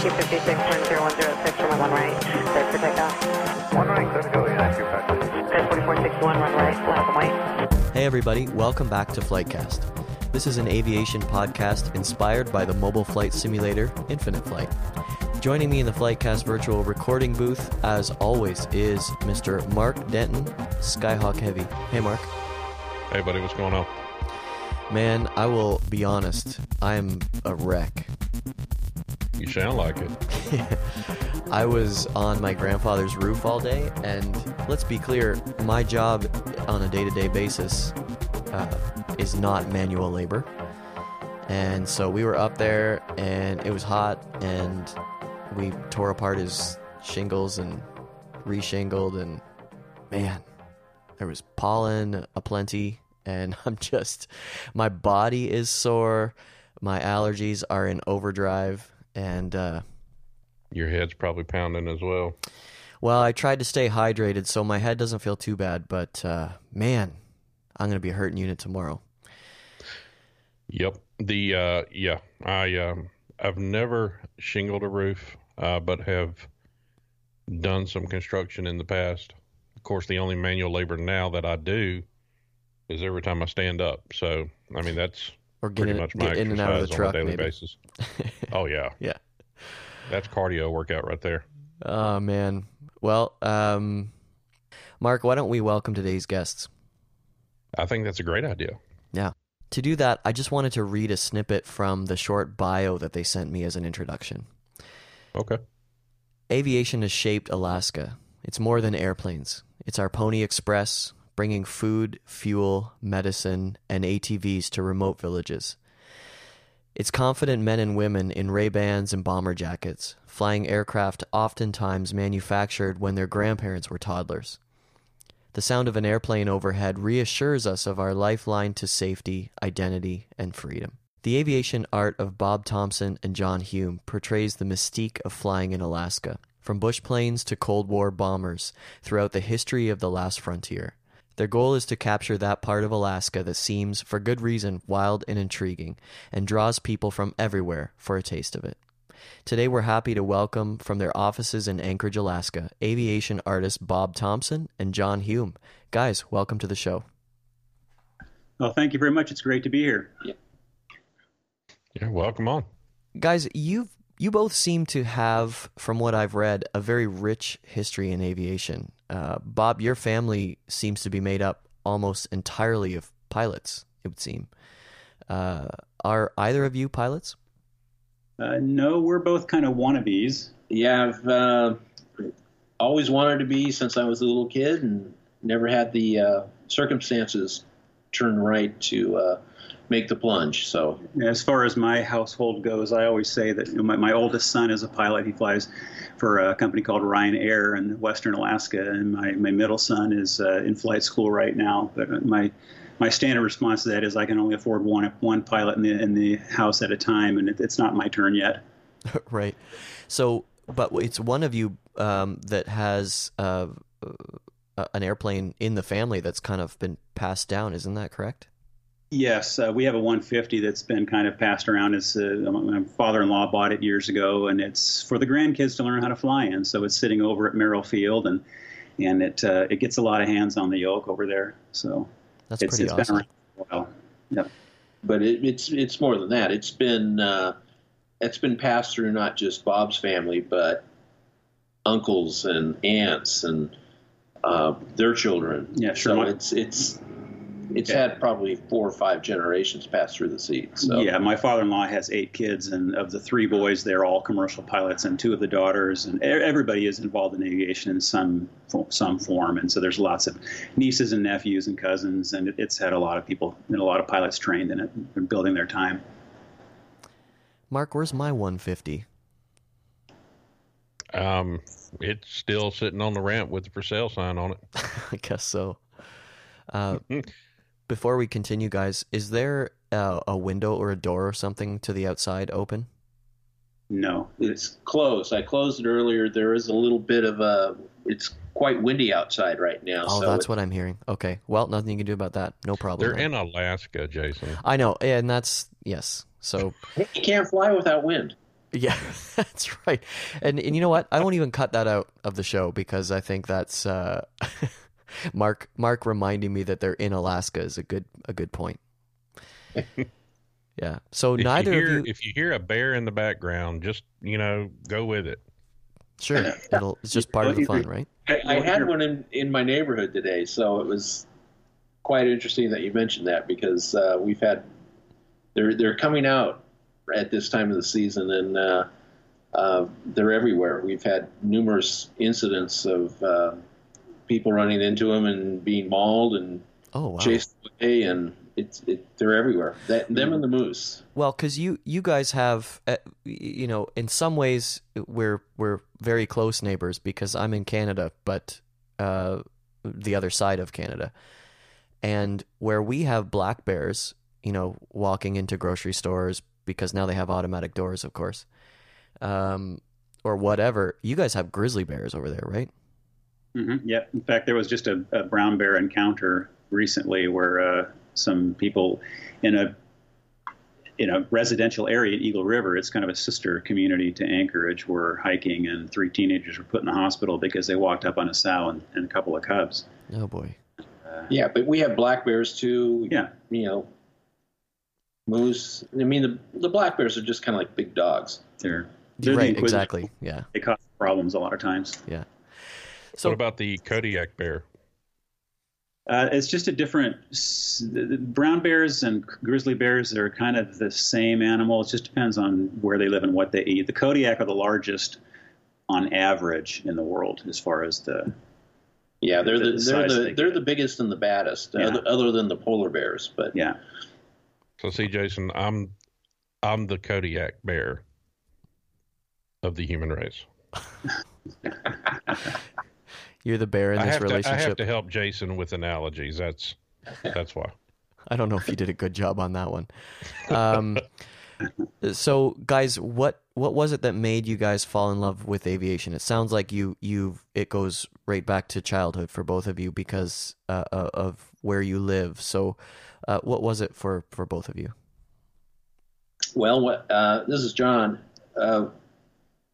256.010 for my one right, set for takeoff. One right, good to go. Yeah, you practice. Code 4461, one right, left and wait. Hey, everybody, welcome back to Flightcast. This is an aviation podcast inspired by the mobile flight simulator Infinite Flight. Joining me in the Flightcast virtual recording booth, as always, is Mr. Mark Denton, Skyhawk Heavy. Hey, Mark. Hey, buddy, what's going on? Man, I will be honest, I am a wreck. You sound like it. I was on my grandfather's roof all day, and let's be clear, my job on a day to day basis uh, is not manual labor. And so we were up there, and it was hot, and we tore apart his shingles and reshingled, and man, there was pollen aplenty, and I'm just, my body is sore, my allergies are in overdrive, and uh, Your head's probably pounding as well. well, I tried to stay hydrated, so my head doesn't feel too bad. But uh, man, I'm gonna be a hurting unit tomorrow. Yep. The uh, yeah, I um, I've never shingled a roof, uh, but have done some construction in the past. Of course, the only manual labor now that I do is every time I stand up. So, I mean, that's Or get pretty in, much get in and out of the truck, on a daily maybe. basis. Oh yeah, Yeah. that's cardio workout right there. Oh man. Well, um, Mark, why don't we welcome today's guests? I think that's a great idea. Yeah. To do that, I just wanted to read a snippet from the short bio that they sent me as an introduction. Okay. Aviation has shaped Alaska. It's more than airplanes. It's our Pony Express, bringing food, fuel, medicine, and ATVs to remote villages. It's confident men and women in Ray-Bans and bomber jackets, flying aircraft oftentimes manufactured when their grandparents were toddlers. The sound of an airplane overhead reassures us of our lifeline to safety, identity, and freedom. The aviation art of Bob Thompson and John Hume portrays the mystique of flying in Alaska, from bush planes to Cold War bombers throughout the history of the last frontier. Their goal is to capture that part of Alaska that seems, for good reason, wild and intriguing, and draws people from everywhere for a taste of it. Today, we're happy to welcome from their offices in Anchorage, Alaska, aviation artists Bob Thompson and John Hume. Guys, welcome to the show. Well, thank you very much. It's great to be here. Yeah. Welcome on. Guys, you've you both seem to have, from what I've read, a very rich history in aviation. Uh, Bob, your family seems to be made up almost entirely of pilots. It would seem. Uh, are either of you pilots? Uh, no, we're both kind of wannabes. Yeah, I've uh, always wanted to be since I was a little kid, and never had the uh, circumstances turn right to uh, make the plunge. So As far as my household goes, I always say that you know, my, my oldest son is a pilot. He flies for a company called Ryan Air in Western Alaska, and my, my middle son is uh, in flight school right now. But my my standard response to that is I can only afford one one pilot in the in the house at a time, and it, it's not my turn yet. right. So, but it's one of you um, that has uh, uh, an airplane in the family that's kind of been passed down. Isn't that correct? Yes, uh, we have a 150 that's been kind of passed around. As uh, my father-in-law bought it years ago, and it's for the grandkids to learn how to fly in. So it's sitting over at Merrill Field, and and it uh, it gets a lot of hands on the yoke over there. So That's it's, pretty it's awesome. been around for a while. Yep. but it, it's it's more than that. It's been uh, it's been passed through not just Bob's family, but uncles and aunts and uh, their children. Yeah, sure. So it's it's it's Yeah. had probably four or five generations pass through the seat. So Yeah, my father-in-law has eight kids, and of the three boys, they're all commercial pilots, and two of the daughters, and e- everybody is involved in aviation in some some form. And so there's lots of nieces and nephews and cousins, and it's had a lot of people and a lot of pilots trained in it and building their time. Mark, where's my 150? Um, it's still sitting on the ramp with the for sale sign on it. I guess so. Uh, before we continue, guys, is there uh, a window or a door or something to the outside open? No, it's closed. I closed it earlier. There is a little bit of a. It's quite windy outside right now. Oh, so that's what I'm hearing. Okay. Well, nothing you can do about that. No problem. They're then. in Alaska, Jason. I know, and that's yes. So You can't fly without wind. Yeah, that's right. And and you know what? I won't even cut that out of the show because I think that's uh, Mark Mark reminding me that they're in Alaska is a good a good point. yeah. So If neither you hear, of you if you hear a bear in the background, just you know, go with it. sure it'll it's just part of the fun, right? I, I had one in, in my neighborhood today, so it was quite interesting that you mentioned that because uh, we've had they're they're coming out at this time of the season and uh, uh, they're everywhere. We've had numerous incidents of uh, people running into them and being mauled and Oh wow. chased away, and it's it, they're everywhere. That them and the moose. Well, because you you guys have, uh, you know, in some ways we're we're very close neighbors because I'm in Canada, but uh, the other side of Canada, and where we have black bears, you know, walking into grocery stores because now they have automatic doors, of course, um, or whatever. You guys have grizzly bears over there, right? Hmm Yeah. In fact, there was just a, a brown bear encounter recently where uh, some people in a in a residential area at Eagle River, it's kind of a sister community to Anchorage, were hiking and three teenagers were put in the hospital because they walked up on a sow and, and a couple of cubs. Oh boy. Yeah, but we have black bears too. Yeah. you know, moose. I mean, the the black bears are just kind of like big dogs. They're, they're right. inquisitive- Exactly. Yeah. They cause problems a lot of times. Yeah. So what about the Kodiak bear? Uh, it's just a different. Brown bears and grizzly bears are kind of the same animal. It just depends on where they live and what they eat. The Kodiak are the largest on average in the world as far as the. Yeah, they're The the, they're the they they're the biggest and the baddest, Yeah. other, other than the polar bears. But Yeah. So see, Jason, I'm I'm the Kodiak bear of the human race. you're the bear in I this relationship. to, I have to help Jason with analogies. That's that's why. I don't know if you did a good job on that one. Um, so, guys, what what was it that made you guys fall in love with aviation? It sounds like you you it goes right back to childhood for both of you because uh, uh, of where you live. So, uh, what was it for for both of you? well, what uh, this is John. Uh,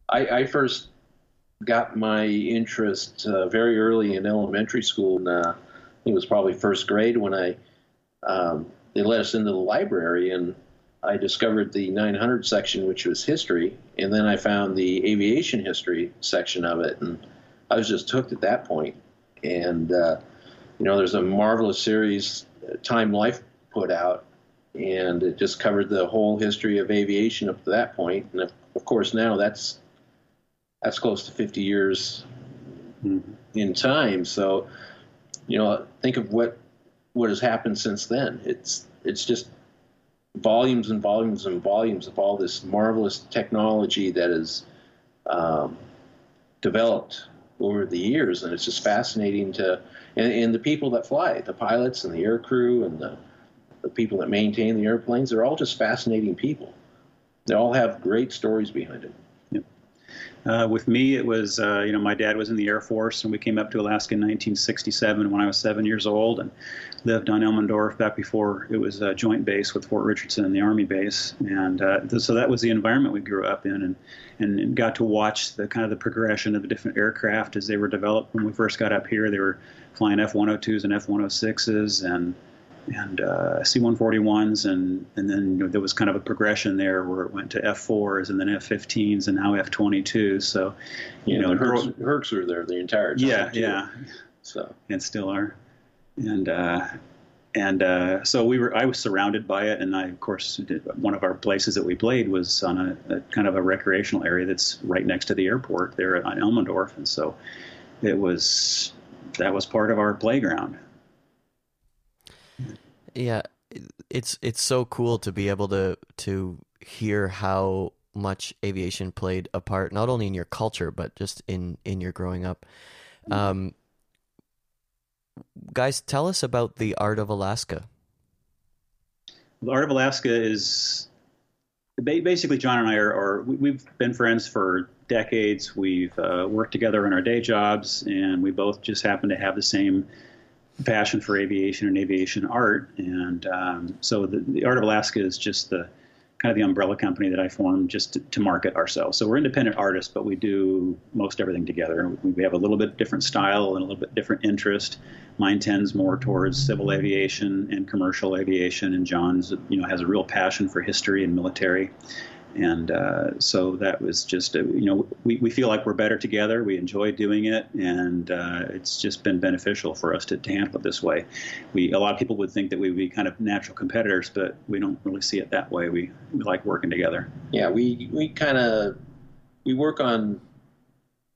I, I first got my interest uh, very early in elementary school, and uh, I think it was probably first grade when I um, they let us into the library and. I discovered the 900 section, which was history, and then I found the aviation history section of it, and I was just hooked at that point. And uh, you know, there's a marvelous series, uh, Time Life put out, and it just covered the whole history of aviation up to that point. And of course, now that's that's close to 50 years Mhm. in time. So, you know, think of what what has happened since then. It's it's just volumes and volumes and volumes of all this marvelous technology that is um, developed over the years, and it's just fascinating to and, and the people that fly, the pilots and the air crew and the the people that maintain the airplanes, they're all just fascinating people. They all have great stories behind it. Uh, with me, it was uh, you know my dad was in the Air Force, and we came up to Alaska in 1967 when I was seven years old, and lived on Elmendorf back before it was a joint base with Fort Richardson and the Army base, and uh, th- so that was the environment we grew up in, and, and and got to watch the kind of the progression of the different aircraft as they were developed. When we first got up here, they were flying F-102s and F-106s, and and uh, C-141s, and and then you know, there was kind of a progression there where it went to F-4s and then F-15s and now F-22s. So, you know, the Hercs, Hercs were there the entire time. yeah, too. yeah, So and still are, and uh, and uh, so we were. I was surrounded by it, and I, of course, did, one of our places that we played was on a, a kind of a recreational area that's right next to the airport there on Elmendorf, and so it was that was part of our playground. Yeah, it's it's so cool to be able to to hear how much aviation played a part not only in your culture but just in in your growing up. Um, guys, tell us about the art of Alaska. The Art of Alaska is basically John and I are, are we- we've been friends for decades. We've uh, worked together in our day jobs, and we both just happen to have the same passion for aviation and aviation art. And um, so the, the Art of Alaska is just the kind of the umbrella company that I formed just to, to, market ourselves. So we're independent artists, but we do most everything together. We have a little bit different style and a little bit different interest. Mine tends more towards civil aviation and commercial aviation, and John's you know has a real passion for history and military and uh, so that was just a, you know we, we feel like we're better together. We enjoy doing it. And uh, it's just been beneficial for us to, to, handle it this way. We a lot of people would think that we would be kind of natural competitors but we don't really see it that way. We, we like working together. Yeah we we kind of we work on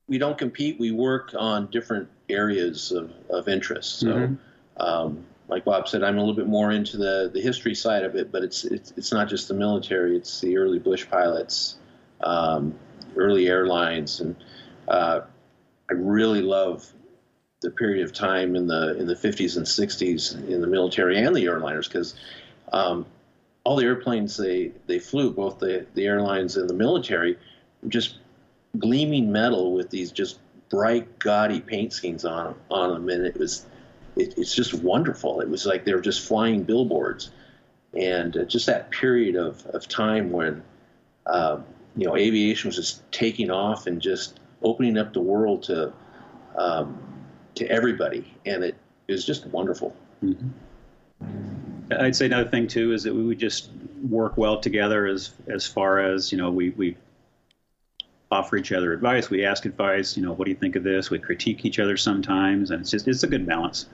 we don't compete. We work on different areas of, of interest. So mm-hmm. um, like Bob said, I'm a little bit more into the, the history side of it, but it's, it's, it's not just the military, it's the early bush pilots, um, early airlines. And uh, I really love the period of time in the, in the 50s and 60s in the military and the airliners because um, all the airplanes they, they flew, both the, the airlines and the military, just gleaming metal with these just bright, gaudy paint schemes on, on them. And it was it, it's just wonderful. It was like they were just flying billboards, and uh, just that period of, of time when um, you know aviation was just taking off and just opening up the world to um, to everybody, and it, it was just wonderful. Mm-hmm. I'd say another thing too is that we would just work well together as as far as you know we we offer each other advice. We ask advice. You know, what do you think of this? We critique each other sometimes, and it's just it's a good balance.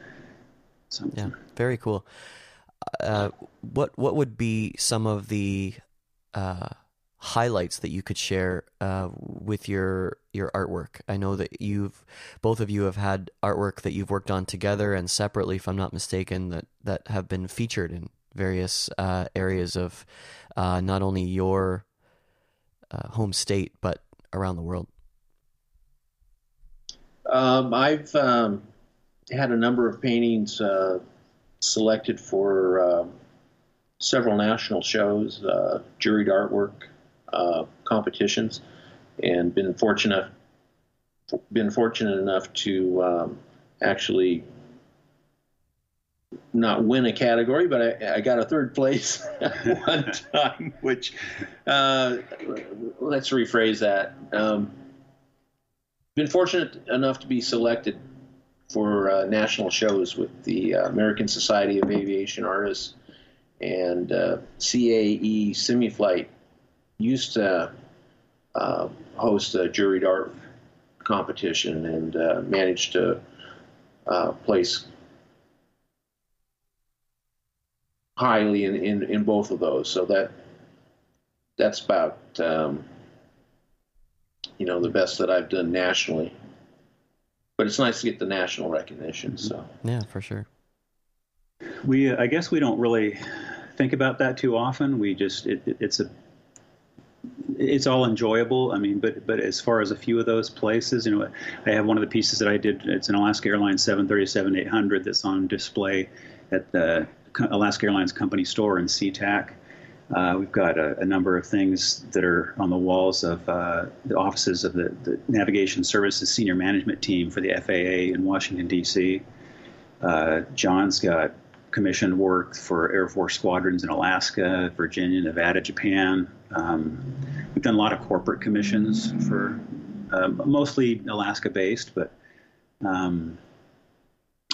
So. Yeah, very cool. Uh, what what would be some of the uh, highlights that you could share uh, with your your artwork? I know that you've both of you have had artwork that you've worked on together and separately, if I'm not mistaken, that that have been featured in various uh, areas of uh, not only your uh, home state but around the world. Um, I've um, had a number of paintings uh, selected for uh, several national shows, uh, juried artwork uh, competitions, and been fortunate been fortunate enough to um, actually not win a category, but I, I got a third place one time. Which uh, let's rephrase that. Um, been fortunate enough to be selected for uh, national shows with the uh, American Society of Aviation Artists and uh, CAE SimuFlite used to uh, host a juried art competition and uh, managed to uh, place highly in, in, in, both of those. So that that's about um, you know the best that I've done nationally but it's nice to get the national recognition. Mm-hmm. So yeah, for sure. We, uh, I guess, we don't really think about that too often. We just it, it, it's a it's all enjoyable. I mean, but but as far as a few of those places, you know, I have one of the pieces that I did. It's an Alaska Airlines 737-800 that's on display at the Alaska Airlines company store in SeaTac. Uh, we've got a, a, number of things that are on the walls of uh, the offices of the, the, Navigation Services Senior Management Team for the FAA in Washington, D.C. Uh, John's got commissioned work for Air Force squadrons in Alaska, Virginia, Nevada, Japan. Um, we've done a lot of corporate commissions for um, mostly Alaska based, but um,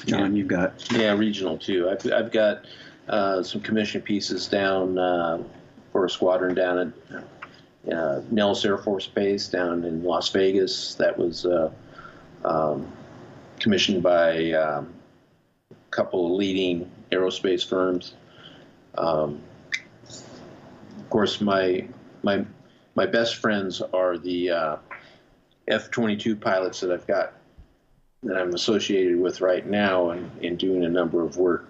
John, yeah. you've got. Yeah, regional too. I've, I've got uh, some commission pieces down uh, for a squadron down at uh, Nellis Air Force Base down in Las Vegas. That was uh, um, commissioned by um, a couple of leading aerospace firms. Um, of course, my my my best friends are the uh, F-22 pilots that I've got that I'm associated with right now and, and doing a number of work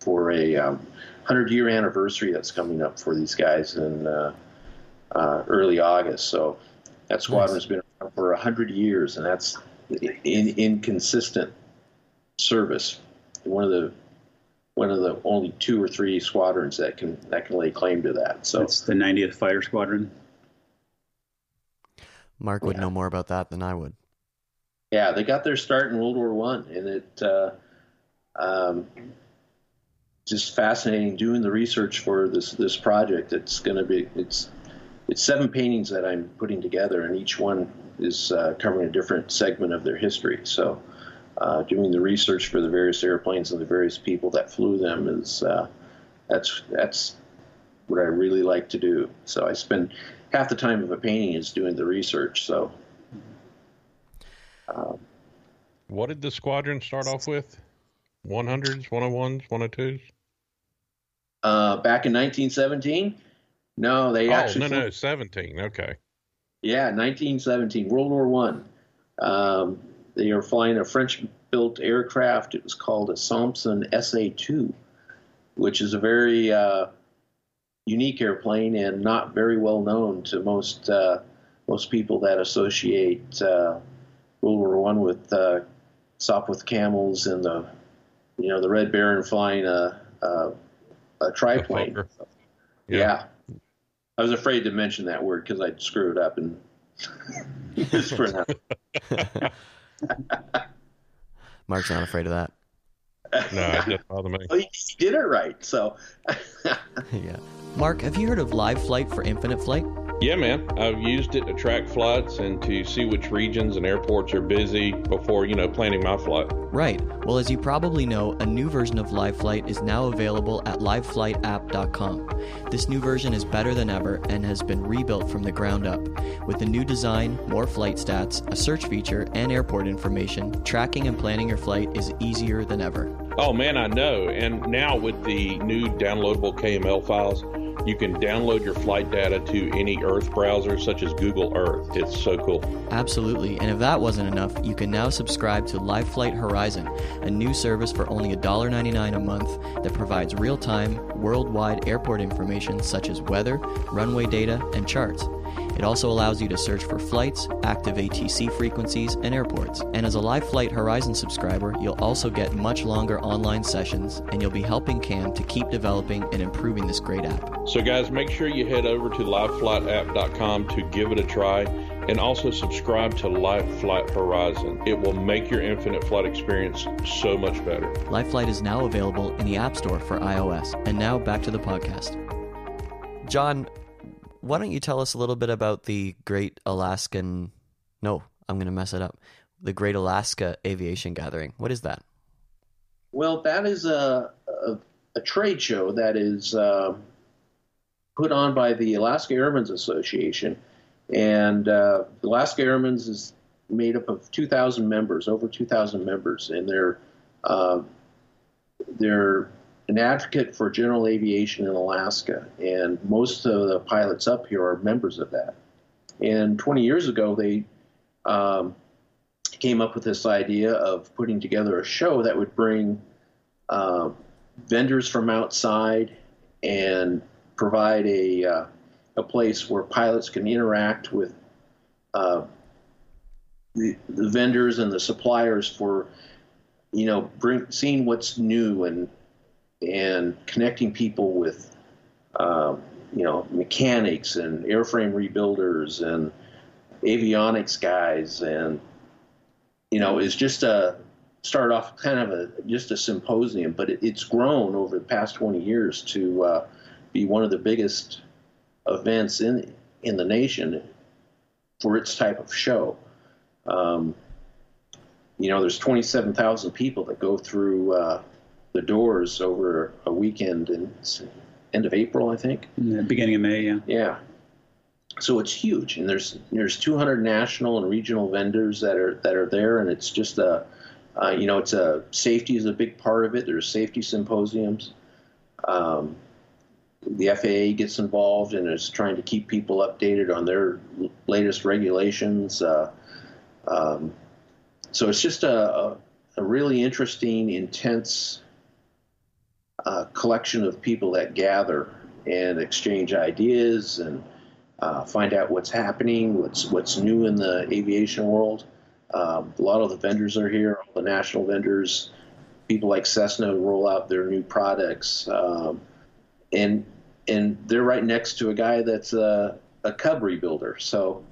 for a um, 100 year anniversary that's coming up for these guys in uh, uh, early August. So that squadron's nice. been around for 100 years, and that's in inconsistent service. One of the one of the only two or three squadrons that can that can lay claim to that. So it's the 90th Fighter Squadron. Mark would yeah. know more about that than I would. Yeah, they got their start in World War One, and it uh, um, just fascinating doing the research for this this project. It's going to be it's it's seven paintings that I'm putting together, and each one is uh, covering a different segment of their history. So, uh, doing the research for the various airplanes and the various people that flew them is uh, that's that's what I really like to do. So I spend half the time of a painting is doing the research. So. Um, what did the squadron start off with? 100s, 101s, 102s? Uh, back in 1917? No, they oh, actually. no, flew... no, 17. Okay. Yeah, 1917, World War One. Um, they were flying a French-built aircraft. It was called a Salmson SA-2, which is a very uh, unique airplane and not very well known to most uh, most people that associate uh, World War One with uh, Sopwith camels and the you know the Red Baron flying a a, a triplane. Yeah. yeah. I was afraid to mention that word because I'd screw it up and mispronounce. Mark's not afraid of that. No, it doesn't bother me. Oh, well, he did it right, so. yeah. Mark, have you heard of Live Flight for Infinite Flight? Yeah, man. I've used it to track flights and to see which regions and airports are busy before, you know, planning my flight. Right. Well, as you probably know, a new version of Live Flight is now available at liveflightapp.com. This new version is better than ever and has been rebuilt from the ground up. With a new design, more flight stats, a search feature, and airport information, tracking and planning your flight is easier than ever. Oh, man, I know. And now with the new downloadable KML files, you can download your flight data to any Earth browser, such as Google Earth. It's so cool. Absolutely. And if that wasn't enough, you can now subscribe to Live Flight Horizon, a new service for only $1.99 a month that provides real time, worldwide airport information such as weather, runway data, and charts. It also allows you to search for flights, active ATC frequencies, and airports. And as a Live Flight Horizon subscriber, you'll also get much longer online sessions, and you'll be helping CAM to keep developing and improving this great app. So, guys, make sure you head over to liveflightapp.com to give it a try and also subscribe to Live Flight Horizon. It will make your infinite flight experience so much better. Live Flight is now available in the App Store for iOS. And now back to the podcast. John, why don't you tell us a little bit about the Great Alaskan? No, I'm going to mess it up. The Great Alaska Aviation Gathering. What is that? Well, that is a a, a trade show that is uh, put on by the Alaska Airmen's Association, and uh, Alaska Airmen's is made up of 2,000 members, over 2,000 members, and they're uh, they're an advocate for general aviation in Alaska, and most of the pilots up here are members of that. And 20 years ago, they um, came up with this idea of putting together a show that would bring uh, vendors from outside and provide a uh, a place where pilots can interact with uh, the, the vendors and the suppliers for you know bring seeing what's new and and connecting people with, um, you know, mechanics and airframe rebuilders and avionics guys, and you know, is just a start off kind of a just a symposium, but it, it's grown over the past 20 years to uh, be one of the biggest events in in the nation for its type of show. Um, you know, there's 27,000 people that go through uh, the doors over a weekend in end of April, I think. Beginning of May, yeah. Yeah. So it's huge, and there's there's 200 national and regional vendors that are that are there, and it's just a, uh, you know, it's a safety is a big part of it. There's safety symposiums. Um, the FAA gets involved and is trying to keep people updated on their latest regulations. Uh, um, so it's just a, a really interesting, intense uh, collection of people that gather and exchange ideas and uh, find out what's happening, what's what's new in the aviation world. Um, a lot of the vendors are here, all the national vendors. People like Cessna roll out their new products, um, and and they're right next to a guy that's a, a cub rebuilder. So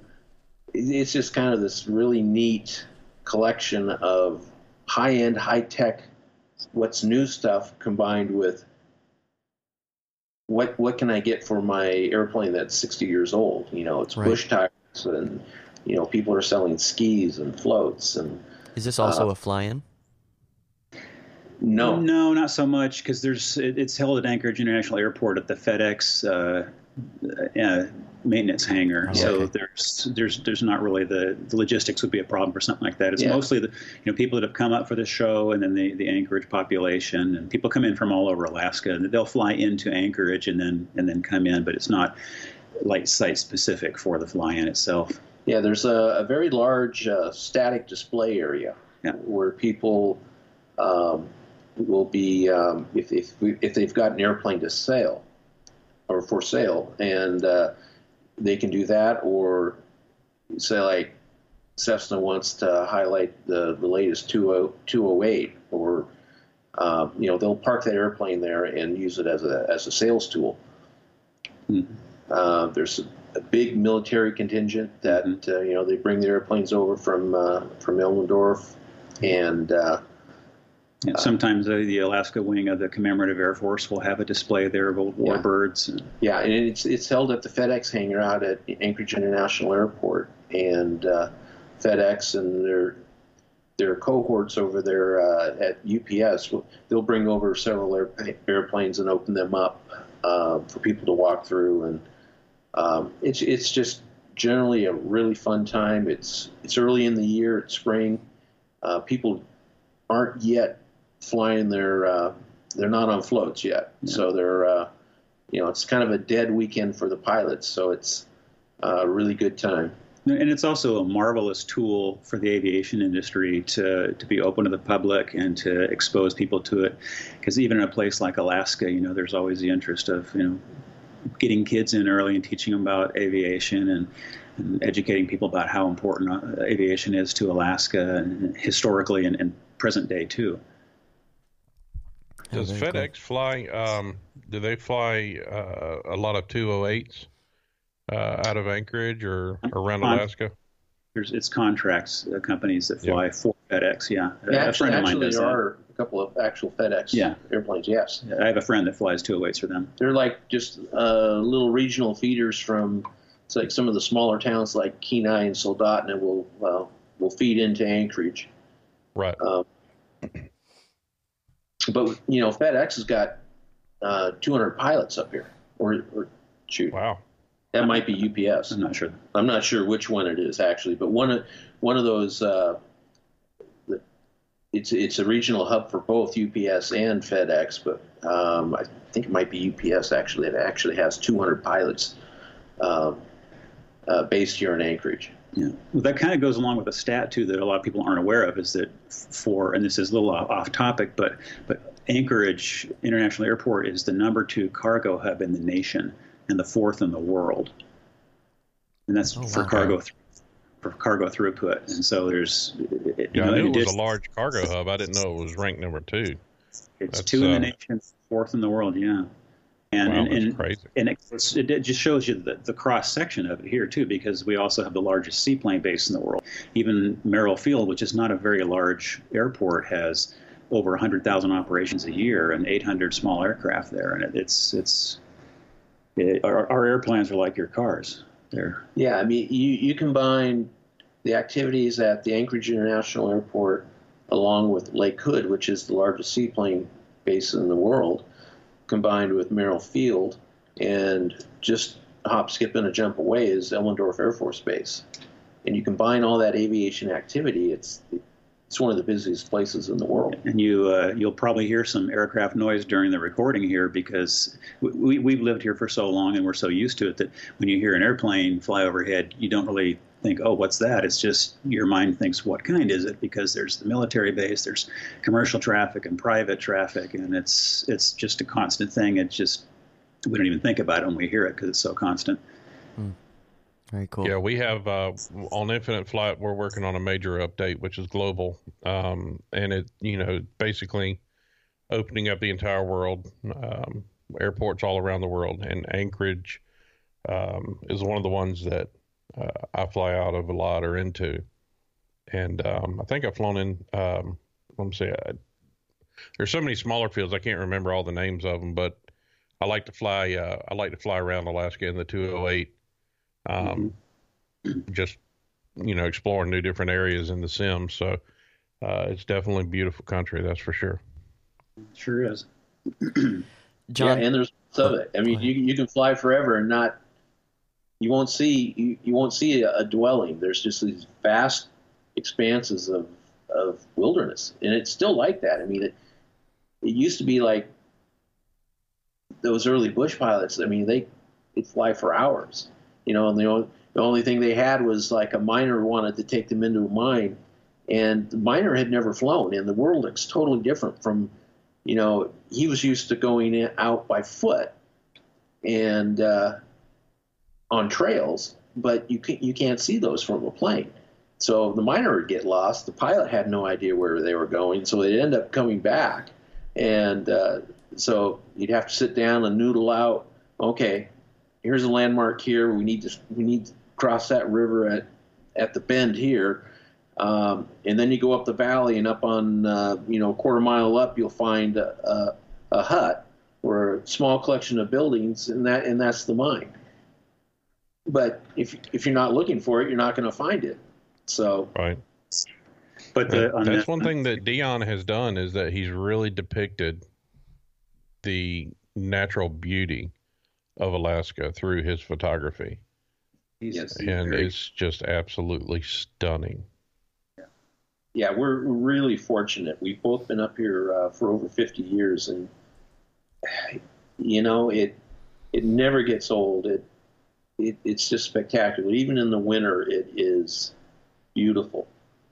it's just kind of this really neat collection of high-end, high-tech what's new stuff combined with what what can I get for my airplane that's 60 years old? You know, it's Right. bush tires and you know people are selling skis and floats and Is this also Uh, a fly-in? no, No, not so much because there's it, it's held at Anchorage International Airport at the FedEx uh, uh, maintenance hangar. Oh, so okay. there's there's there's not really the, the logistics would be a problem for something like that. It's Yeah. mostly the you know people that have come up for the show and then the the Anchorage population and people come in from all over Alaska and they'll fly into Anchorage and then and then come in, but it's not like site specific for the fly-in itself. Yeah, there's a, a very large uh, static display area Yeah. where people um, will be um, if if, we, if they've got an airplane to sell or for sale, and uh, they can do that, or say like Cessna wants to highlight the, the latest 20, 208, or um, you know they'll park that airplane there and use it as a as a sales tool. Mhm. Uh, there's a big military contingent that uh, you know they bring the airplanes over from uh, from Elmendorf, and uh, sometimes uh, the Alaska wing of the Commemorative Air Force will have a display there of old Yeah. warbirds. and- yeah, and it's it's held at the FedEx hangar out at Anchorage International Airport, and uh, FedEx and their their cohorts over there uh, at UPS will- they'll bring over several air, airplanes and open them up uh, for people to walk through, and um, it's it's just generally a really fun time. It's it's early in the year, it's spring. Uh, people aren't yet flying their uh, they're not on floats yet, so they're uh, you know it's kind of a dead weekend for the pilots. So it's a really good time. And it's also a marvelous tool for the aviation industry to, to be open to the public and to expose people to it. Because even in a place like Alaska, you know, there's always the interest of, you know, getting kids in early and teaching them about aviation and, and educating people about how important uh, aviation is to Alaska and historically and, and present day too. Oh, Does very cool. FedEx fly? Um, do they fly uh, a lot of 208s uh, out of Anchorage or around On- Alaska? There's it's contracts uh, companies that fly for FedEx. Yeah, A- Yeah, a actually, friend of mine actually does there that. are a couple of actual FedEx Yeah. airplanes. Yes, I have a friend that flies 208s for them. they're like just uh, little regional feeders from it's like some of the smaller towns like Kenai and Soldotna will uh, will feed into Anchorage. Right. Um, but you know, FedEx has got uh, 200 pilots up here, or, or shoot, Wow. that might be UPS. I'm not sure. I'm not sure which one it is actually, but one of one of those. Uh, it's it's a regional hub for both UPS and FedEx, but um, I think it might be UPS actually. It actually has 200 pilots um, uh, based here in Anchorage. Yeah, well, that kind of goes along with a stat too that a lot of people aren't aware of is that for and this is a little off, off topic, but but Anchorage International Airport is the number two cargo hub in the nation and the fourth in the world, and that's Oh, for wow. cargo th- for cargo throughput. And so there's you Yeah, know, I knew it was addition- a large cargo hub. I didn't know it was ranked number two. It's That's, two in the uh, nation, fourth in the world. Yeah, and wow, and, and and it, it it just shows you the, the cross section of it here too, because we also have the largest seaplane base in the world. Even Merrill Field, which is not a very large airport, has over 100,000 operations a year and 800 small aircraft there, and it, it's it's it, our, our airplanes are like your cars. They're Yeah, I mean, you, you combine the activities at the Anchorage International Airport along with Lake Hood, which is the largest seaplane base in the world, combined with Merrill Field, and just hop, skip, and a jump away is Elmendorf Air Force Base. And you combine all that aviation activity, it's it's one of the busiest places in the world. and you uh, you'll probably hear some aircraft noise during the recording here because we, we've lived here for so long and we're so used to it that when you hear an airplane fly overhead, you don't really think, oh, what's that? It's just your mind thinks, what kind is it? Because there's the military base, there's commercial traffic and private traffic, and it's it's just a constant thing. It's just we don't even think about it when we hear it because it's so constant. Very cool. Yeah, we have uh, on Infinite Flight. We're working on a major update, which is global, um, and it you know basically opening up the entire world, um, airports all around the world, and Anchorage um, is one of the ones that uh, I fly out of a lot or into, and um, I think I've flown in. Um, let me see. I, there's so many smaller fields I can't remember all the names of them, but I like to fly. Uh, I like to fly around Alaska in the 208. Um, mm-hmm. Just you know, exploring new different areas in the Sims. So uh, it's definitely beautiful country. That's for sure. Sure is. John, yeah, and there's of it. I mean, you you can fly forever and not. You won't see you, you won't see a, a dwelling. There's just these vast expanses of of wilderness, and it's still like that. I mean, it it used to be like those early bush pilots. I mean, they they fly for hours, you know, and the only the only thing they had was like a miner wanted to take them into a mine, and the miner had never flown, and the world looks totally different from, you know, he was used to going in, out by foot, and uh, on trails, but you can you can't see those from a plane. So the miner would get lost. The pilot had no idea where they were going, so they'd end up coming back. And uh, so you'd have to sit down and noodle out. Okay, here's a landmark here. We need to we need to cross that river at at the bend here. Um, and then you go up the valley and up on uh, you know a quarter mile up, you'll find a, a, a hut or a small collection of buildings, and that and that's the mine. But if if you're not looking for it, you're not going to find it. So right. But the, that's one thing that Dion has done is that he's really depicted the natural beauty of Alaska through his photography. Yes, and it's just absolutely stunning. Yeah, yeah we're really fortunate. We've both been up here uh, for over 50 years, and you know it it never gets old. It, it it's just spectacular. Even in the winter, it is beautiful.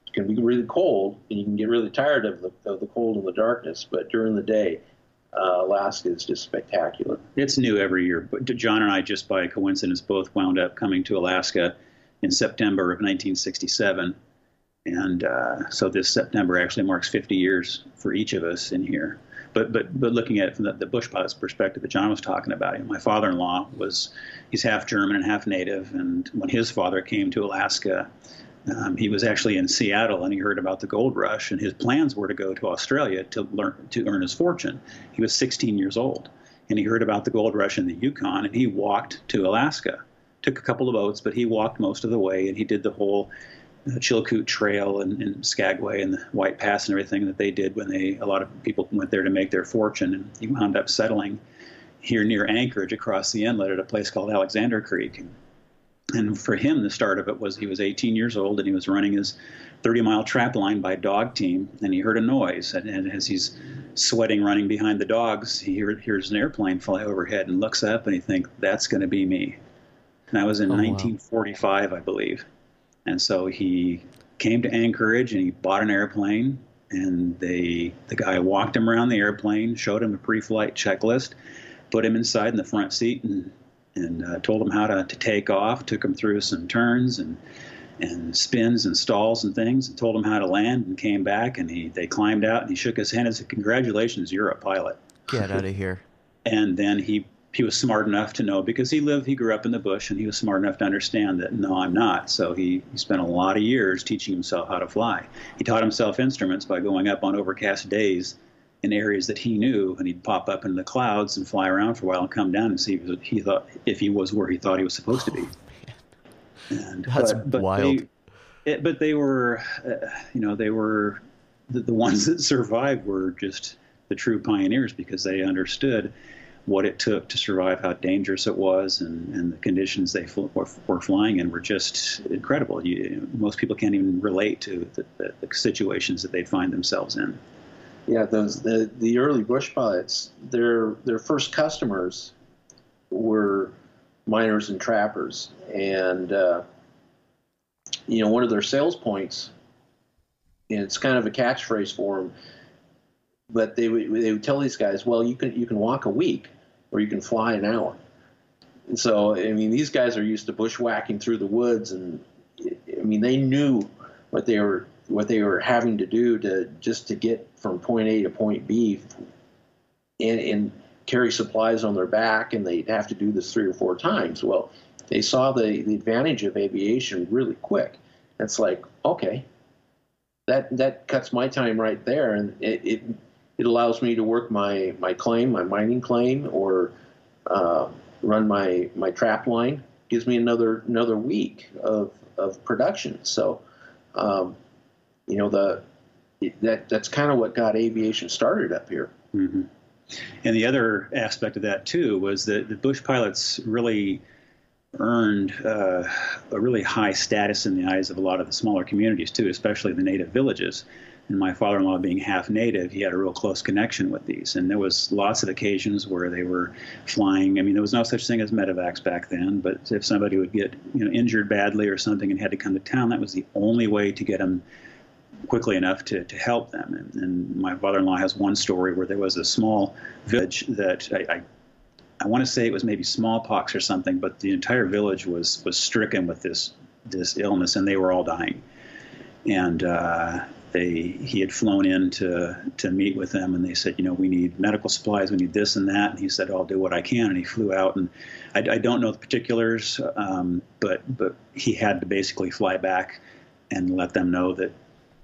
It can be really cold, and you can get really tired of the, of the cold and the darkness. But during the day, uh, Alaska is just spectacular. It's new every year. But John and I, just by coincidence, both wound up coming to Alaska in September of 1967. And uh, so this September actually marks 50 years for each of us in here. But but but looking at it from the, the bush pilot's perspective that John was talking about, you know, my father-in-law was he's half German and half native, and when his father came to Alaska, um, he was actually in Seattle and he heard about the gold rush, and his plans were to go to Australia to learn to earn his fortune. He was 16 years old, and he heard about the gold rush in the Yukon, and he walked to Alaska. Took a couple of boats, but he walked most of the way, and he did the whole Chilkoot Trail and, and Skagway and the White Pass and everything that they did when they a lot of people went there to make their fortune, and he wound up settling here near Anchorage across the inlet at a place called Alexander Creek. And and for him, the start of it was he was 18 years old and he was running his 30 mile trap line by dog team, and he heard a noise. And, and as he's sweating running behind the dogs, he hear, hears an airplane fly overhead and looks up and he thinks, that's going to be me. And that was in oh, 1945, wow. I believe. And so he came to Anchorage and he bought an airplane. And they, the guy walked him around the airplane, showed him a pre-flight checklist, put him inside in the front seat, and and uh, told him how to, to take off, took him through some turns and and spins and stalls and things, and told him how to land, and came back, and he they climbed out, and he shook his hand and said, "Congratulations, you're a pilot." Get out of here. And then he he was smart enough to know because he lived he grew up in the bush and he was smart enough to understand that no i'm not so he, he spent a lot of years teaching himself how to fly he taught himself instruments by going up on overcast days in areas that he knew, and he'd pop up in the clouds and fly around for a while and come down and see if he thought if he was where he thought he was supposed to be. And, That's but, but wild. They, it, but they were, uh, you know, they were the, the ones that survived were just the true pioneers because they understood what it took to survive, how dangerous it was, and, and the conditions they fl- were, were, flying in were just incredible. You, most people can't even relate to the, the, the situations that they'd find themselves in. Yeah, those the the early bush pilots, their their first customers were miners and trappers, and uh, you know one of their sales points, and it's kind of a catchphrase for them. But they would they would tell these guys, well, you can you can walk a week, or you can fly an hour. And so I mean, these guys are used to bushwhacking through the woods, and I mean they knew what they were what they were having to do to just to get from point A to point B and, and carry supplies on their back, and they'd have to do this three or four times. Well, they saw the, the advantage of aviation really quick. It's like, okay, that that cuts my time right there, and it, it, it allows me to work my, my claim, my mining claim, or uh, run my my trap line. Gives me another another week of of production. So, um, you know, the that that's kind of what got aviation started up here. Mm-hmm. And the other aspect of that too was that the bush pilots really earned uh, a really high status in the eyes of a lot of the smaller communities too, especially the native villages. And my father-in-law being half native, he had a real close connection with these. And there was lots of occasions where they were flying. I mean, there was no such thing as medevacs back then, but if somebody would get you know injured badly or something and had to come to town, that was the only way to get them quickly enough to, to help them. And, and my father-in-law has one story where there was a small village that I, I I want to say it was maybe smallpox or something, but the entire village was was stricken with this this illness, and they were all dying. And uh, they he had flown in to to meet with them, and they said, you know, we need medical supplies, we need this and that. And he said, I'll do what I can, and he flew out. And I, I don't know the particulars, um, but but he had to basically fly back and let them know that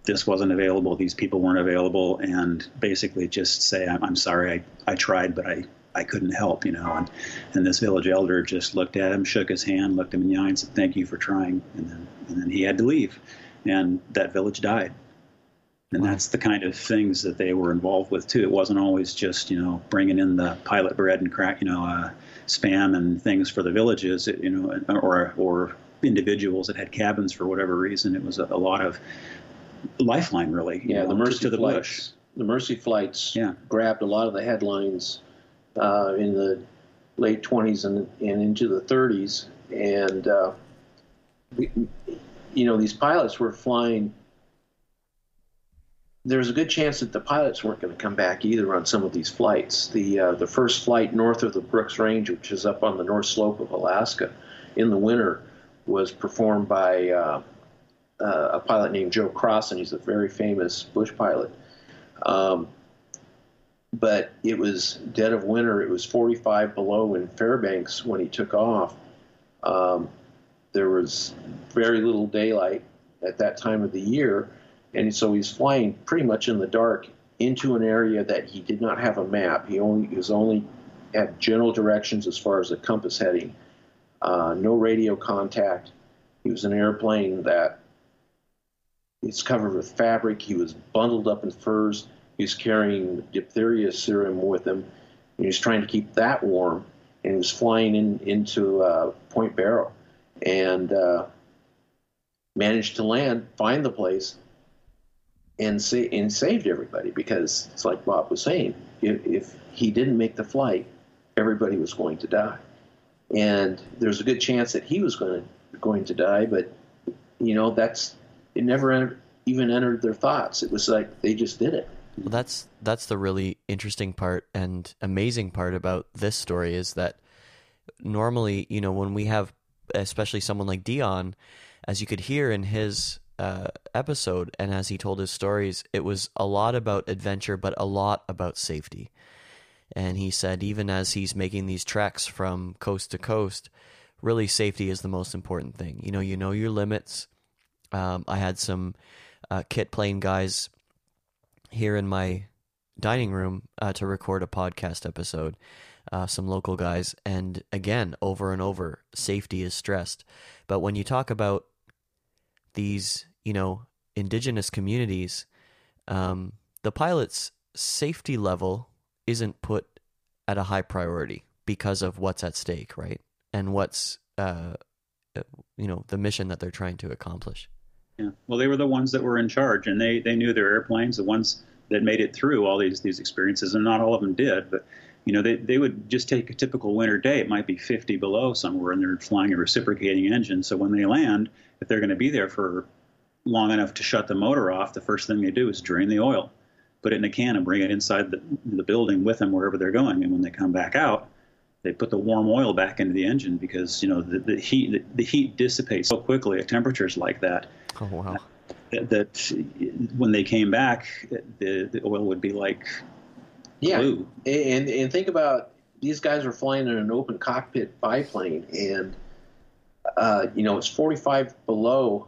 this wasn't available, these people weren't available, and basically just say, I'm, I'm sorry, I, I tried, but I I couldn't help, you know. And, and this village elder just looked at him, shook his hand, looked him in the eye, and said, "Thank you for trying." And then and then he had to leave, and that village died. And that's the kind of things that they were involved with too. It wasn't always just you know bringing in the pilot bread and crack, you know, uh, spam and things for the villages, you know, or or individuals that had cabins for whatever reason. It was a, a lot of lifeline, really. Yeah, know, the mercy to the flights. bush. The mercy flights yeah. grabbed a lot of the headlines uh, in the late 20s and, and into the 30s. And, uh, we, you know, these pilots were flying. There's a good chance that the pilots weren't going to come back either on some of these flights. The uh, the first flight north of the Brooks Range, which is up on the north slope of Alaska, in the winter, was performed by uh, uh, a pilot named Joe Crosson, and he's a very famous bush pilot. Um, but it was dead of winter. It was 45 below in Fairbanks when he took off. Um, there was very little daylight at that time of the year, and so he's flying pretty much in the dark into an area that he did not have a map. He only was only had general directions as far as the compass heading. Uh, no radio contact. He was in an airplane that it's covered with fabric. He was bundled up in furs. He was carrying diphtheria serum with him. He was trying to keep that warm, and he was flying in into uh, Point Barrow, and uh, managed to land, find the place, and sa- and saved everybody because it's like Bob was saying, if, if he didn't make the flight, everybody was going to die, and there's a good chance that he was going to going to die, but you know that's it never even entered their thoughts. It was like they just did it. Well, that's that's the really interesting part and amazing part about this story is that normally, you know, when we have especially someone like Dion, as you could hear in his uh, episode and as he told his stories, it was a lot about adventure, but a lot about safety. And he said, even as he's making these treks from coast to coast, really safety is the most important thing. You know, you know your limits. Um, I had some uh, kit plane guys here in my dining room uh, to record a podcast episode. Uh, some local guys, and again, over and over, safety is stressed. But when you talk about these, you know, indigenous communities, um, the pilot's safety level isn't put at a high priority because of what's at stake, right? And what's, uh, you know, the mission that they're trying to accomplish. Yeah. Well, they were the ones that were in charge, and they they knew their airplanes, the ones that made it through all these these experiences, and not all of them did, but. You know, they, they would just take a typical winter day. It might be 50 below somewhere, and they're flying a reciprocating engine. So when they land, if they're going to be there for long enough to shut the motor off, the first thing they do is drain the oil, put it in a can, and bring it inside the, the building with them wherever they're going. And when they come back out, they put the warm oil back into the engine because you know the, the heat the, the heat dissipates so quickly at temperatures like that Oh wow! That, that when they came back, the the oil would be like yeah, and and think about these guys were flying in an open cockpit biplane, and uh, you know it's 45 below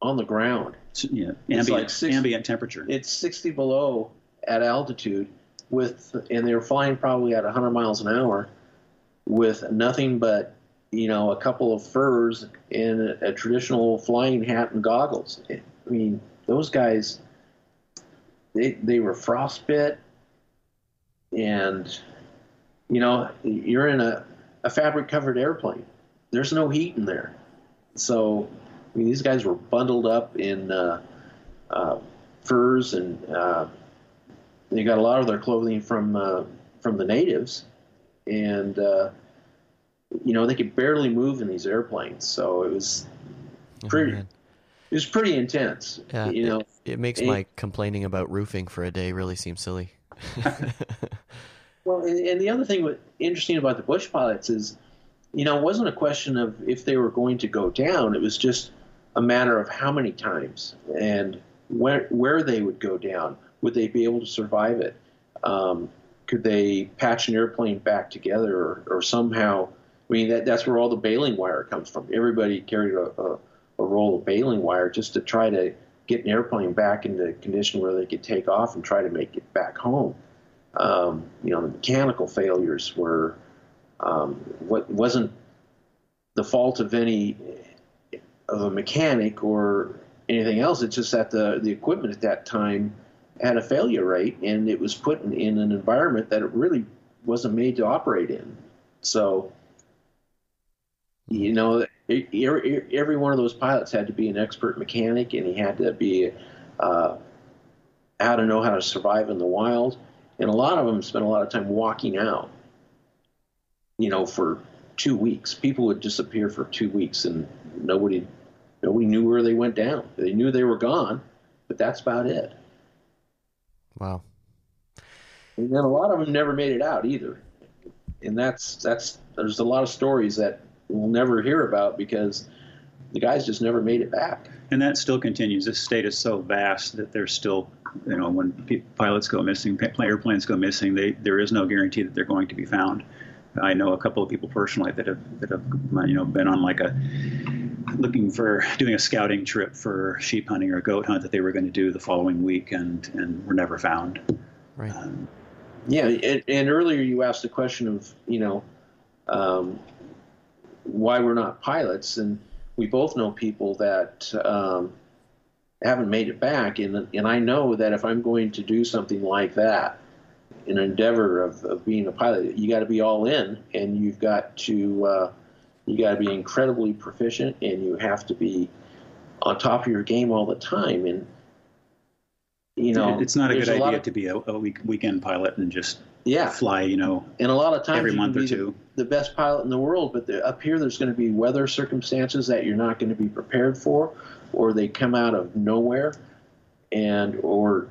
on the ground. Yeah, ambient, like 60, ambient temperature. It's 60 below at altitude with, and they were flying probably at 100 miles an hour, with nothing but you know a couple of furs and a, a traditional flying hat and goggles. I mean, those guys they they were frostbit, and you know you're in a, a fabric covered airplane. There's no heat in there, so I mean these guys were bundled up in uh, uh, furs and uh, they got a lot of their clothing from uh, from the natives, and uh, you know they could barely move in these airplanes. So it was Oh, pretty. man. it was pretty intense. Yeah, you know. it, it makes it- my complaining about roofing for a day really seem silly. Well, and, and the other thing interesting about the bush pilots is, you know, it wasn't a question of if they were going to go down. It was just a matter of how many times and where where they would go down. Would they be able to survive it? Um, could they patch an airplane back together or, or somehow? I mean, that, that's where all the baling wire comes from. Everybody carried a, a, a roll of baling wire just to try to get an airplane back into condition where they could take off and try to make it back home. Um, you know, the mechanical failures were um, what wasn't the fault of any of a mechanic or anything else. It's just that the the equipment at that time had a failure rate, and it was put in, in an environment that it really wasn't made to operate in. So, you know, every, every one of those pilots had to be an expert mechanic, and he had to be uh, how to know how to survive in the wild. And a lot of them spent a lot of time walking out, you know, for two weeks. People would disappear for two weeks, and nobody nobody knew where they went down. They knew they were gone, but that's about it. wow. And then a lot of them never made it out either. And that's that's there's a lot of stories that we'll never hear about because the guys just never made it back. And that still continues. This state is so vast that there's still, you know, when pe- pilots go missing, pa- airplanes go missing, they, there is no guarantee that they're going to be found. I know a couple of people personally that have that have you know been on like a looking for doing a scouting trip for sheep hunting or goat hunt that they were going to do the following week and and were never found. Right. Um, Yeah, and, and earlier you asked the question of you know um, why we're not pilots, and we both know people that um, haven't made it back, and and I know that if I'm going to do something like that, an endeavor of, of being a pilot, you got to be all in, and you've got to uh, you got to be incredibly proficient, and you have to be on top of your game all the time, and you know it's not a good lot idea of- to be a, a week, weekend pilot and just yeah fly, you know, and a lot of times every month or be the- two. The, best pilot in the world, but the, up here there's going to be weather circumstances that you're not going to be prepared for, or they come out of nowhere, and or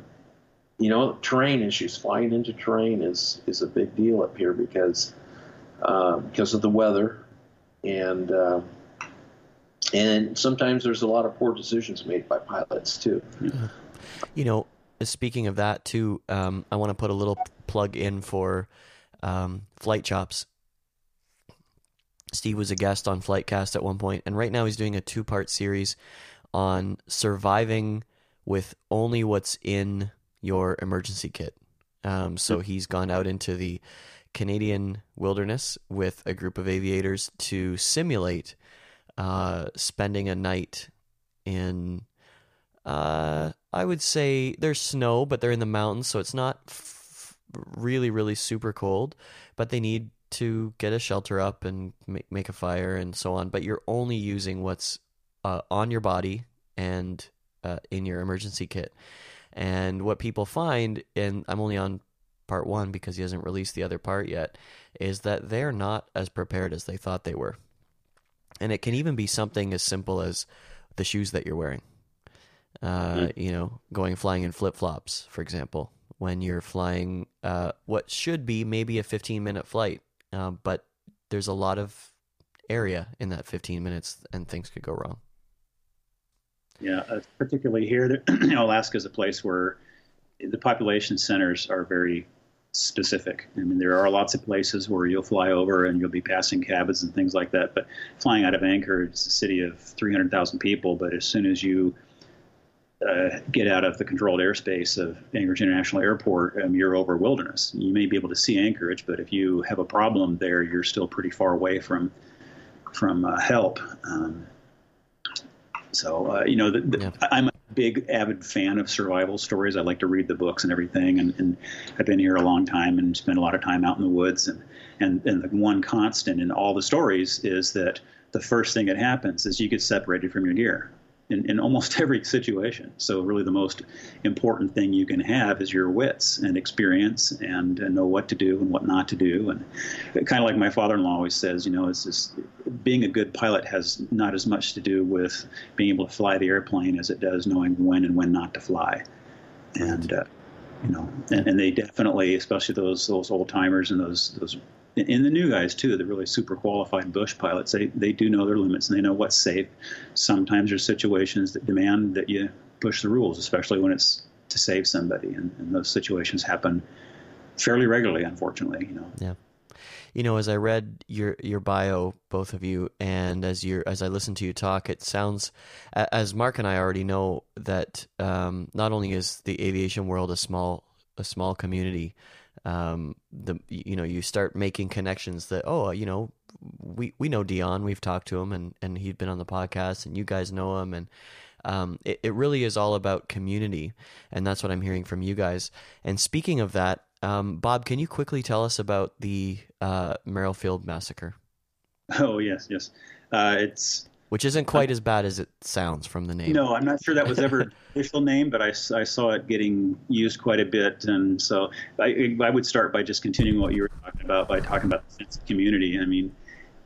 you know terrain issues. Flying into terrain is is a big deal up here because uh, because of the weather, and uh, and sometimes there's a lot of poor decisions made by pilots too. You know, speaking of that too, um, I want to put a little plug in for um, Flight Chops. Steve was a guest on Flightcast at one point, and right now he's doing a two-part series on surviving with only what's in your emergency kit. Um, so he's gone out into the Canadian wilderness with a group of aviators to simulate uh, spending a night in uh, I would say there's snow, but they're in the mountains, so it's not f- really, really super cold. But they need to get a shelter up and make, make a fire and so on. But you're only using what's uh, on your body and uh, in your emergency kit. And what people find, and I'm only on part one because he hasn't released the other part yet, is that they're not as prepared as they thought they were. And it can even be something as simple as the shoes that you're wearing uh, you know, going flying in flip flops, for example, when you're flying uh, what should be maybe a 15 minute flight, uh, but there's a lot of area in that 15 minutes and things could go wrong. Yeah, uh, particularly here, you know, Alaska is a place where the population centers are very specific. I mean, there are lots of places where you'll fly over and you'll be passing cabins and things like that. But flying out of Anchorage, it's a city of 300,000 people. But as soon as you uh, get out of the controlled airspace of Anchorage International Airport, um, you're over wilderness. You may be able to see Anchorage, but if you have a problem there, you're still pretty far away from from uh, help. Um, so uh, you know, the, the, yeah. I'm a big avid fan of survival stories. I like to read the books and everything, and, and I've been here a long time and spent a lot of time out in the woods. And and and the one constant in all the stories is that the first thing that happens is you get separated from your gear in, in almost every situation. So really, the most important thing you can have is your wits and experience, and, and know what to do and what not to do. And kind of like my father-in-law always says, you know, it's just being a good pilot has not as much to do with being able to fly the airplane as it does knowing when and when not to fly. And uh, you know, and, and, they definitely, especially those those old timers and those those and the new guys too, the really super qualified bush pilots, they they do know their limits and they know what's safe. Sometimes there's situations that demand that you push the rules, especially when it's to save somebody, and, and those situations happen fairly regularly, unfortunately. You know. Yeah. You know, as I read your your bio, both of you, and as you as I listen to you talk, it sounds, as Mark and I already know, that um, not only is the aviation world a small a small community, um, the you know you start making connections that oh you know we we know Dion we've talked to him and and he'd been on the podcast and you guys know him. And um, it, it really is all about community. And that's what I'm hearing from you guys. And speaking of that um, Bob can you quickly tell us about the uh, Merrill Field massacre? Oh yes yes. Uh, it's which isn't quite as bad as it sounds from the name. No, I'm not sure that was ever official name, but I, I saw it getting used quite a bit, and so I, I would start by just continuing what you were talking about by talking about the sense of community. I mean,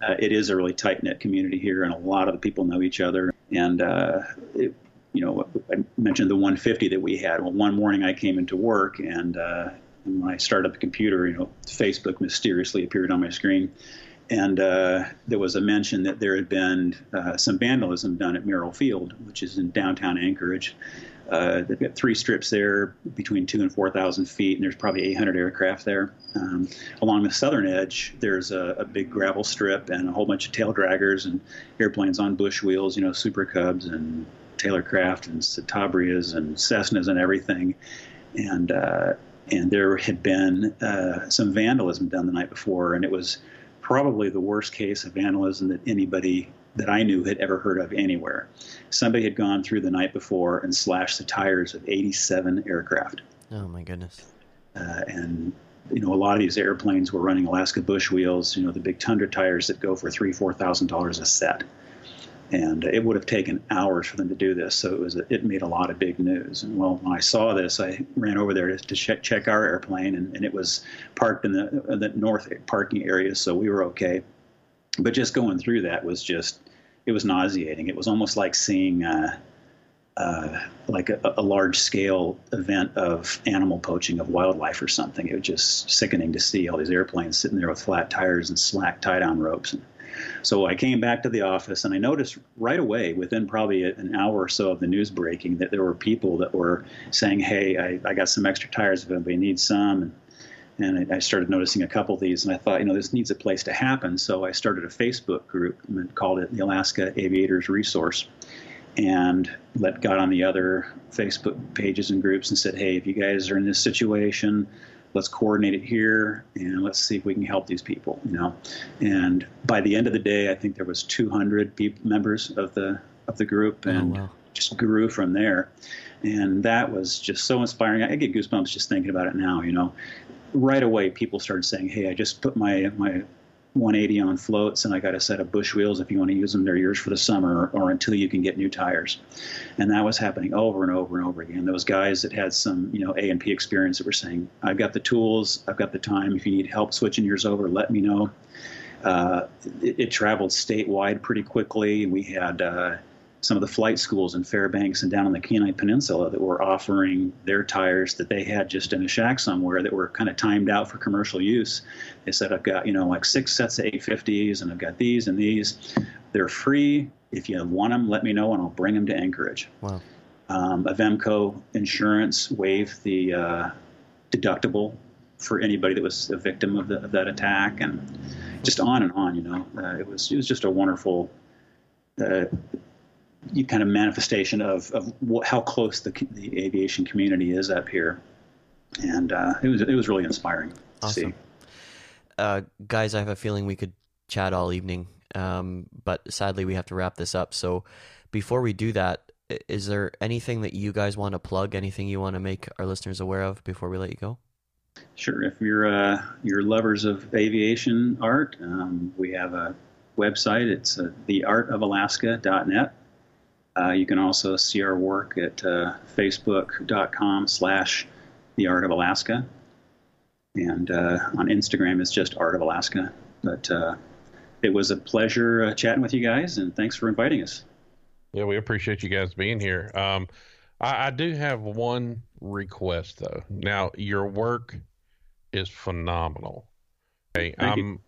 uh, it is a really tight knit community here, and a lot of the people know each other. And uh, it, you know, I mentioned the 150 that we had. Well, one morning I came into work, and uh, when I started up the computer, you know, Facebook mysteriously appeared on my screen and uh, there was a mention that there had been uh, some vandalism done at Merrill Field, which is in downtown Anchorage. Uh, they've got three strips there between two and 4,000 feet, and there's probably 800 aircraft there. Um, along the southern edge, there's a, a, big gravel strip and a whole bunch of tail draggers and airplanes on bush wheels, you know, Super Cubs and Taylorcraft and Citabrias and Cessnas and everything. And uh, and there had been uh, some vandalism done the night before, and it was probably the worst case of vandalism that anybody that I knew had ever heard of anywhere. Somebody had gone through the night before and slashed the tires of 87 aircraft. Oh my goodness! Uh, and you know, a lot of these airplanes were running Alaska bush wheels. You know, the big Tundra tires that go for three, four thousand dollars a set and it would have taken hours for them to do this. So it was it made a lot of big news. And well, when I saw this, I ran over there to, check check our airplane, and, and it was parked in the the north parking area, so we were okay. But just going through that was just it was nauseating. It was almost like seeing. Uh, uh, like a, a, large scale event of animal poaching of wildlife or something. It was just sickening to see all these airplanes sitting there with flat tires and slack tie down ropes. And so I came back to the office and I noticed right away, within probably an hour or so of the news breaking, that there were people that were saying, Hey, I, I got some extra tires if anybody needs some. And, I started noticing a couple of these, and I thought, you know, this needs a place to happen. So I started a Facebook group and called it the Alaska Aviators Resource, and let got on the other Facebook pages and groups and said, hey, if you guys are in this situation, let's coordinate it here and let's see if we can help these people you know? And by the end of the day i think there was 200 people, members of the of the group oh, and oh, wow. just grew from there. And that was just so inspiring. I get goosebumps just thinking about it now you know? Right away people started saying hey i just put my my 180 on floats, and I got a set of bush wheels. If you want to use them, they're yours for the summer or until you can get new tires. And that was happening over and over and over again. Those guys that had some, you know, A and P experience that were saying, "I've got the tools, I've got the time. If you need help switching yours over, let me know." Uh, it, it, traveled statewide pretty quickly. We had uh, some of the flight schools in Fairbanks and down on the Kenai Peninsula that were offering their tires that they had just in a shack somewhere that were kind of timed out for commercial use. They said, I've got, you know, like six sets of 850s and I've got these and these. They're free. If you want them, let me know and I'll bring them to Anchorage. Wow. Um, Avemco Insurance waived the uh, deductible for anybody that was a victim of, the, of, that attack and just on and on, you know. Uh, it was it was just a wonderful uh, kind of manifestation of, of what, how close the, the aviation community is up here. And uh, it was it was really inspiring to Awesome. see. Uh, guys, I have a feeling we could chat all evening, um, but sadly we have to wrap this up. So before we do that, is there anything that you guys want to plug? Anything you want to make our listeners aware of before we let you go? Sure. If you're uh, you're lovers of aviation art, um, we have a website. It's uh, theartofalaska.net. Uh, you can also see our work at uh, facebook.com slash the art of Alaska. And uh, on Instagram, it's just Art of Alaska. But uh, it was a pleasure uh, chatting with you guys, and thanks for inviting us. Yeah, we appreciate you guys being here. Um, I, I do have one request though. Now, your work is phenomenal. Okay, I'm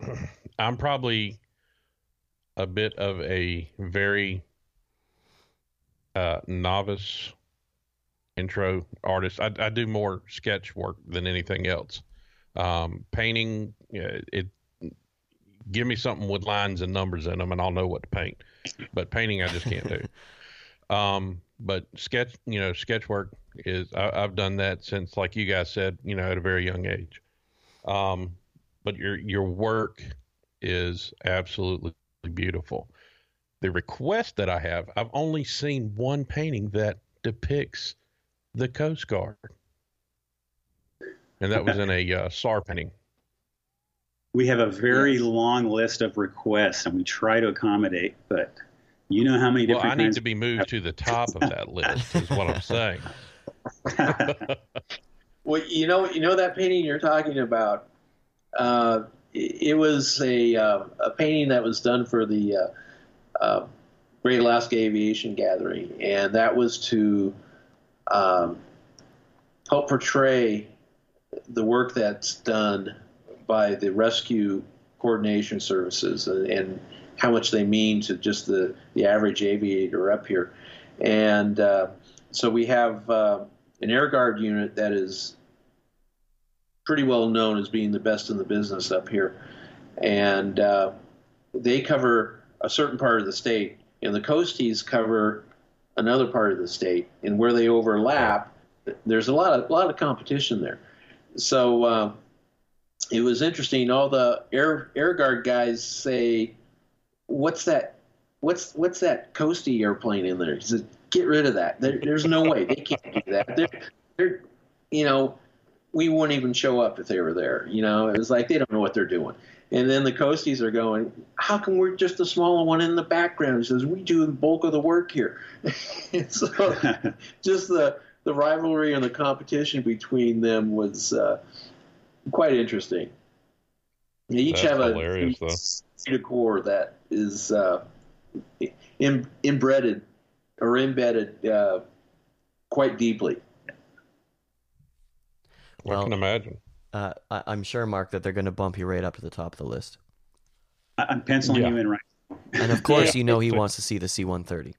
I'm probably a bit of a very uh, novice intro artist. I, I do more sketch work than anything else. Um, painting, yeah, it give me something with lines and numbers in them, and I'll know what to paint. But painting, I just can't do. Um, but sketch, you know, sketch work is I, I've done that since, like you guys said, you know, at a very young age. Um, but your your work is absolutely beautiful. The request that I have, I've only seen one painting that depicts the Coast Guard, and that was in a uh, SAR painting. We have a very Yes. long list of requests, and we try to accommodate, but you know how many Well, I need to be moved to the top of that list, is what I'm saying. Well, you know, you know that painting you're talking about. Uh, it, it was a uh, a painting that was done for the uh, Great Alaska Aviation Gathering, and that was to um, help portray the work that's done by the rescue coordination services and, and how much they mean to just the, the average aviator up here. And uh, so we have uh, an air guard unit that is pretty well known as being the best in the business up here. And uh, they cover a certain part of the state, and the coasties cover another part of the state. And where they overlap, there's a lot of a lot of competition there. So uh, it was interesting. All the air air guard guys say, "What's that? What's what's that coastie airplane in there?" He says, "Get rid of that. There, there's no way they can't do that. They're, they're, you know, we wouldn't even show up if they were there. You know, it was like they don't know what they're doing." And then the coasties are going, "How come we're just the smaller one in the background?" He says, "We do the bulk of the work here." So just the the rivalry and the competition between them was uh, quite interesting. They each That's have a hilarious, though. decor that is uh, in, inbred or embedded uh, quite deeply. I can imagine. Uh, I- I'm sure, Mark, that they're going to bump you right up to the top of the list. I- I'm penciling Yeah. you in right. And of course, Yeah. you know he wants to see the C-130.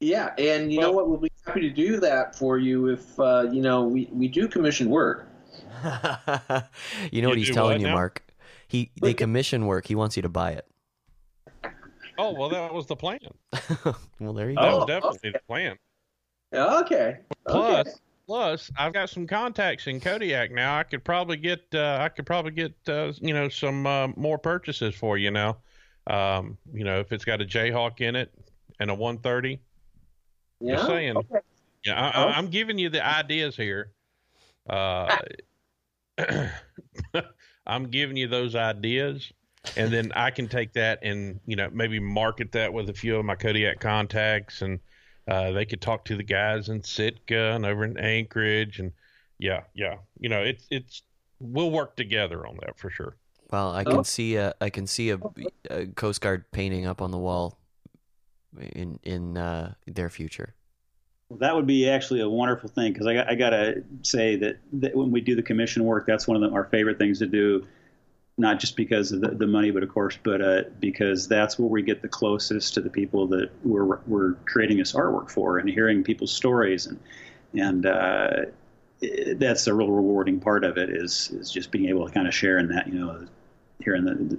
Yeah, and you know what? We'll be happy to do that for you if uh, you know we, we do commission work. you know what he's telling what you, now? Mark. He they commission work. He wants you to buy it. Oh well, that was the plan. well, there you That go. Oh, was definitely okay. the plan. Okay. Plus, okay. Plus, I've got some contacts in Kodiak now. I could probably get, uh, I could probably get, uh, you know, some uh, more purchases for you now. Um, you know, if it's got a Jayhawk in it and a 130. yeah. Just saying. Okay. Yeah, I. I, I'm giving you the ideas here. Uh, I'm giving you those ideas, and then I can take that and you know maybe market that with a few of my Kodiak contacts, and uh, they could talk to the guys in Sitka and over in Anchorage, and yeah, yeah, you know it's it's we'll work together on that for sure. Well, I can Oh. see a I can see a, a Coast Guard painting up on the wall in in uh, their future. Well, that would be actually a wonderful thing because I, got- I gotta say that, that when we do the commission work, that's one of the, our favorite things to do. Not just because of the, the money, but of course, but uh, because that's where we get the closest to the people that we're we're creating this artwork for, and hearing people's stories, and and uh, it- that's a real rewarding part of it is is just being able to kind of share in that, you know, hearing the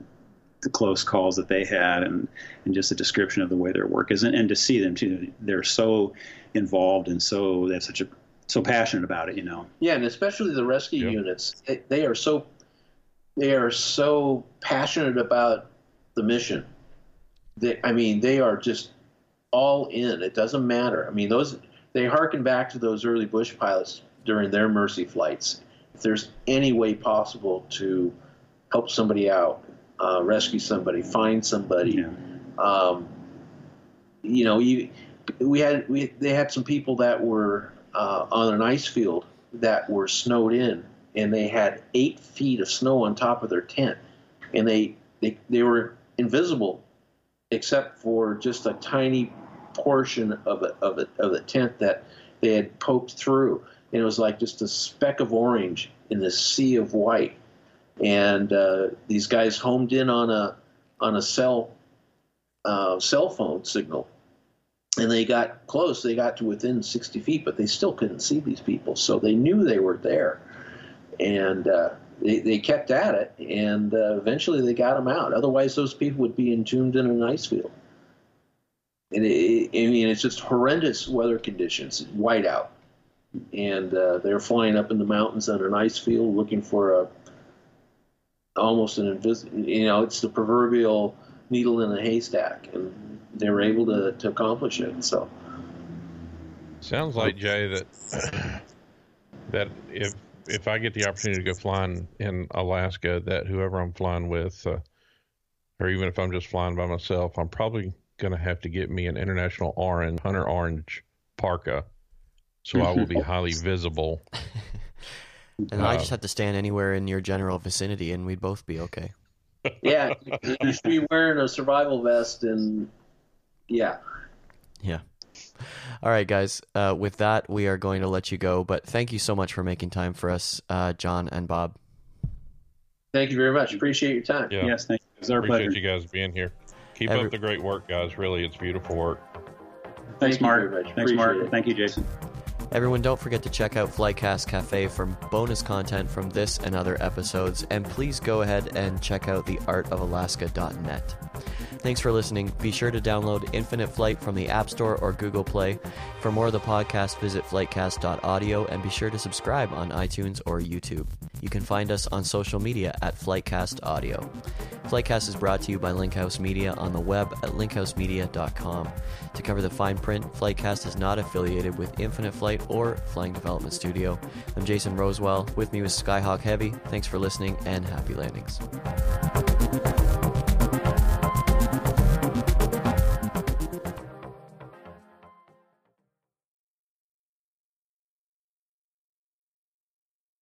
the close calls that they had and, and just a description of the way their work is. And, and to see them too they're so involved and so they have such a so passionate about it you know? Yeah, and especially the rescue Yep. units, they, they are so they are so passionate about the mission. They, I mean, they are just all in. It doesn't matter. I mean, those they harken back to those early bush pilots during their mercy flights. If there's any way possible to help somebody out, uh, rescue somebody, find somebody, yeah um, you know, you, we had we they had some people that were uh, on an ice field that were snowed in, and they had eight feet of snow on top of their tent, and they they, they were invisible except for just a tiny portion of it, of it, of the tent that they had poked through, and it was like just a speck of orange in this sea of white. And uh, these guys homed in on a on a cell uh, cell phone signal, and they got close. They got to within 60 feet, but they still couldn't see these people. So they knew they were there, and uh, they, they kept at it. And uh, eventually, they got them out. Otherwise, those people would be entombed in an ice field. And it, I mean, it's just horrendous weather conditions, whiteout, and uh, they're flying up in the mountains on an ice field looking for a almost an invisible. You know, it's the proverbial needle in a haystack, and they were able to, to accomplish it. So, Sounds like Jay that that if if I get the opportunity to go flying in Alaska, that whoever I'm flying with, uh, or even if I'm just flying by myself, I'm probably going to have to get me an international orange hunter orange parka, so I will be highly visible. And I Uh, just have to stand anywhere in your general vicinity, and we'd both be okay. yeah, you should be wearing a survival vest, and yeah, Yeah. All right, guys. Uh, with that, we are going to let you go. But thank you so much for making time for us, uh, John and Bob. thank you very much. Appreciate your time. Yeah, yes thank you it was our appreciate pleasure you guys being here. Keep Every- up the great work, guys. Really, it's beautiful work. thanks Thank mark very much. thanks mark it. thank you jason Everyone, don't forget to check out Flightcast Cafe for bonus content from this and other episodes. And please go ahead and check out theartofalaska.net. Thanks for listening. Be sure to download Infinite Flight from the App Store or Google Play. For more of the podcast, visit flightcast.audio and be sure to subscribe on iTunes or YouTube. You can find us on social media at Flightcast Audio. Flightcast is brought to you by Linkhouse Media on the web at linkhousemedia.com. To cover the fine print, Flightcast is not affiliated with Infinite Flight or Flying Development Studio. I'm Jason Rosewell. With me was Skyhawk Heavy. Thanks for listening and happy landings.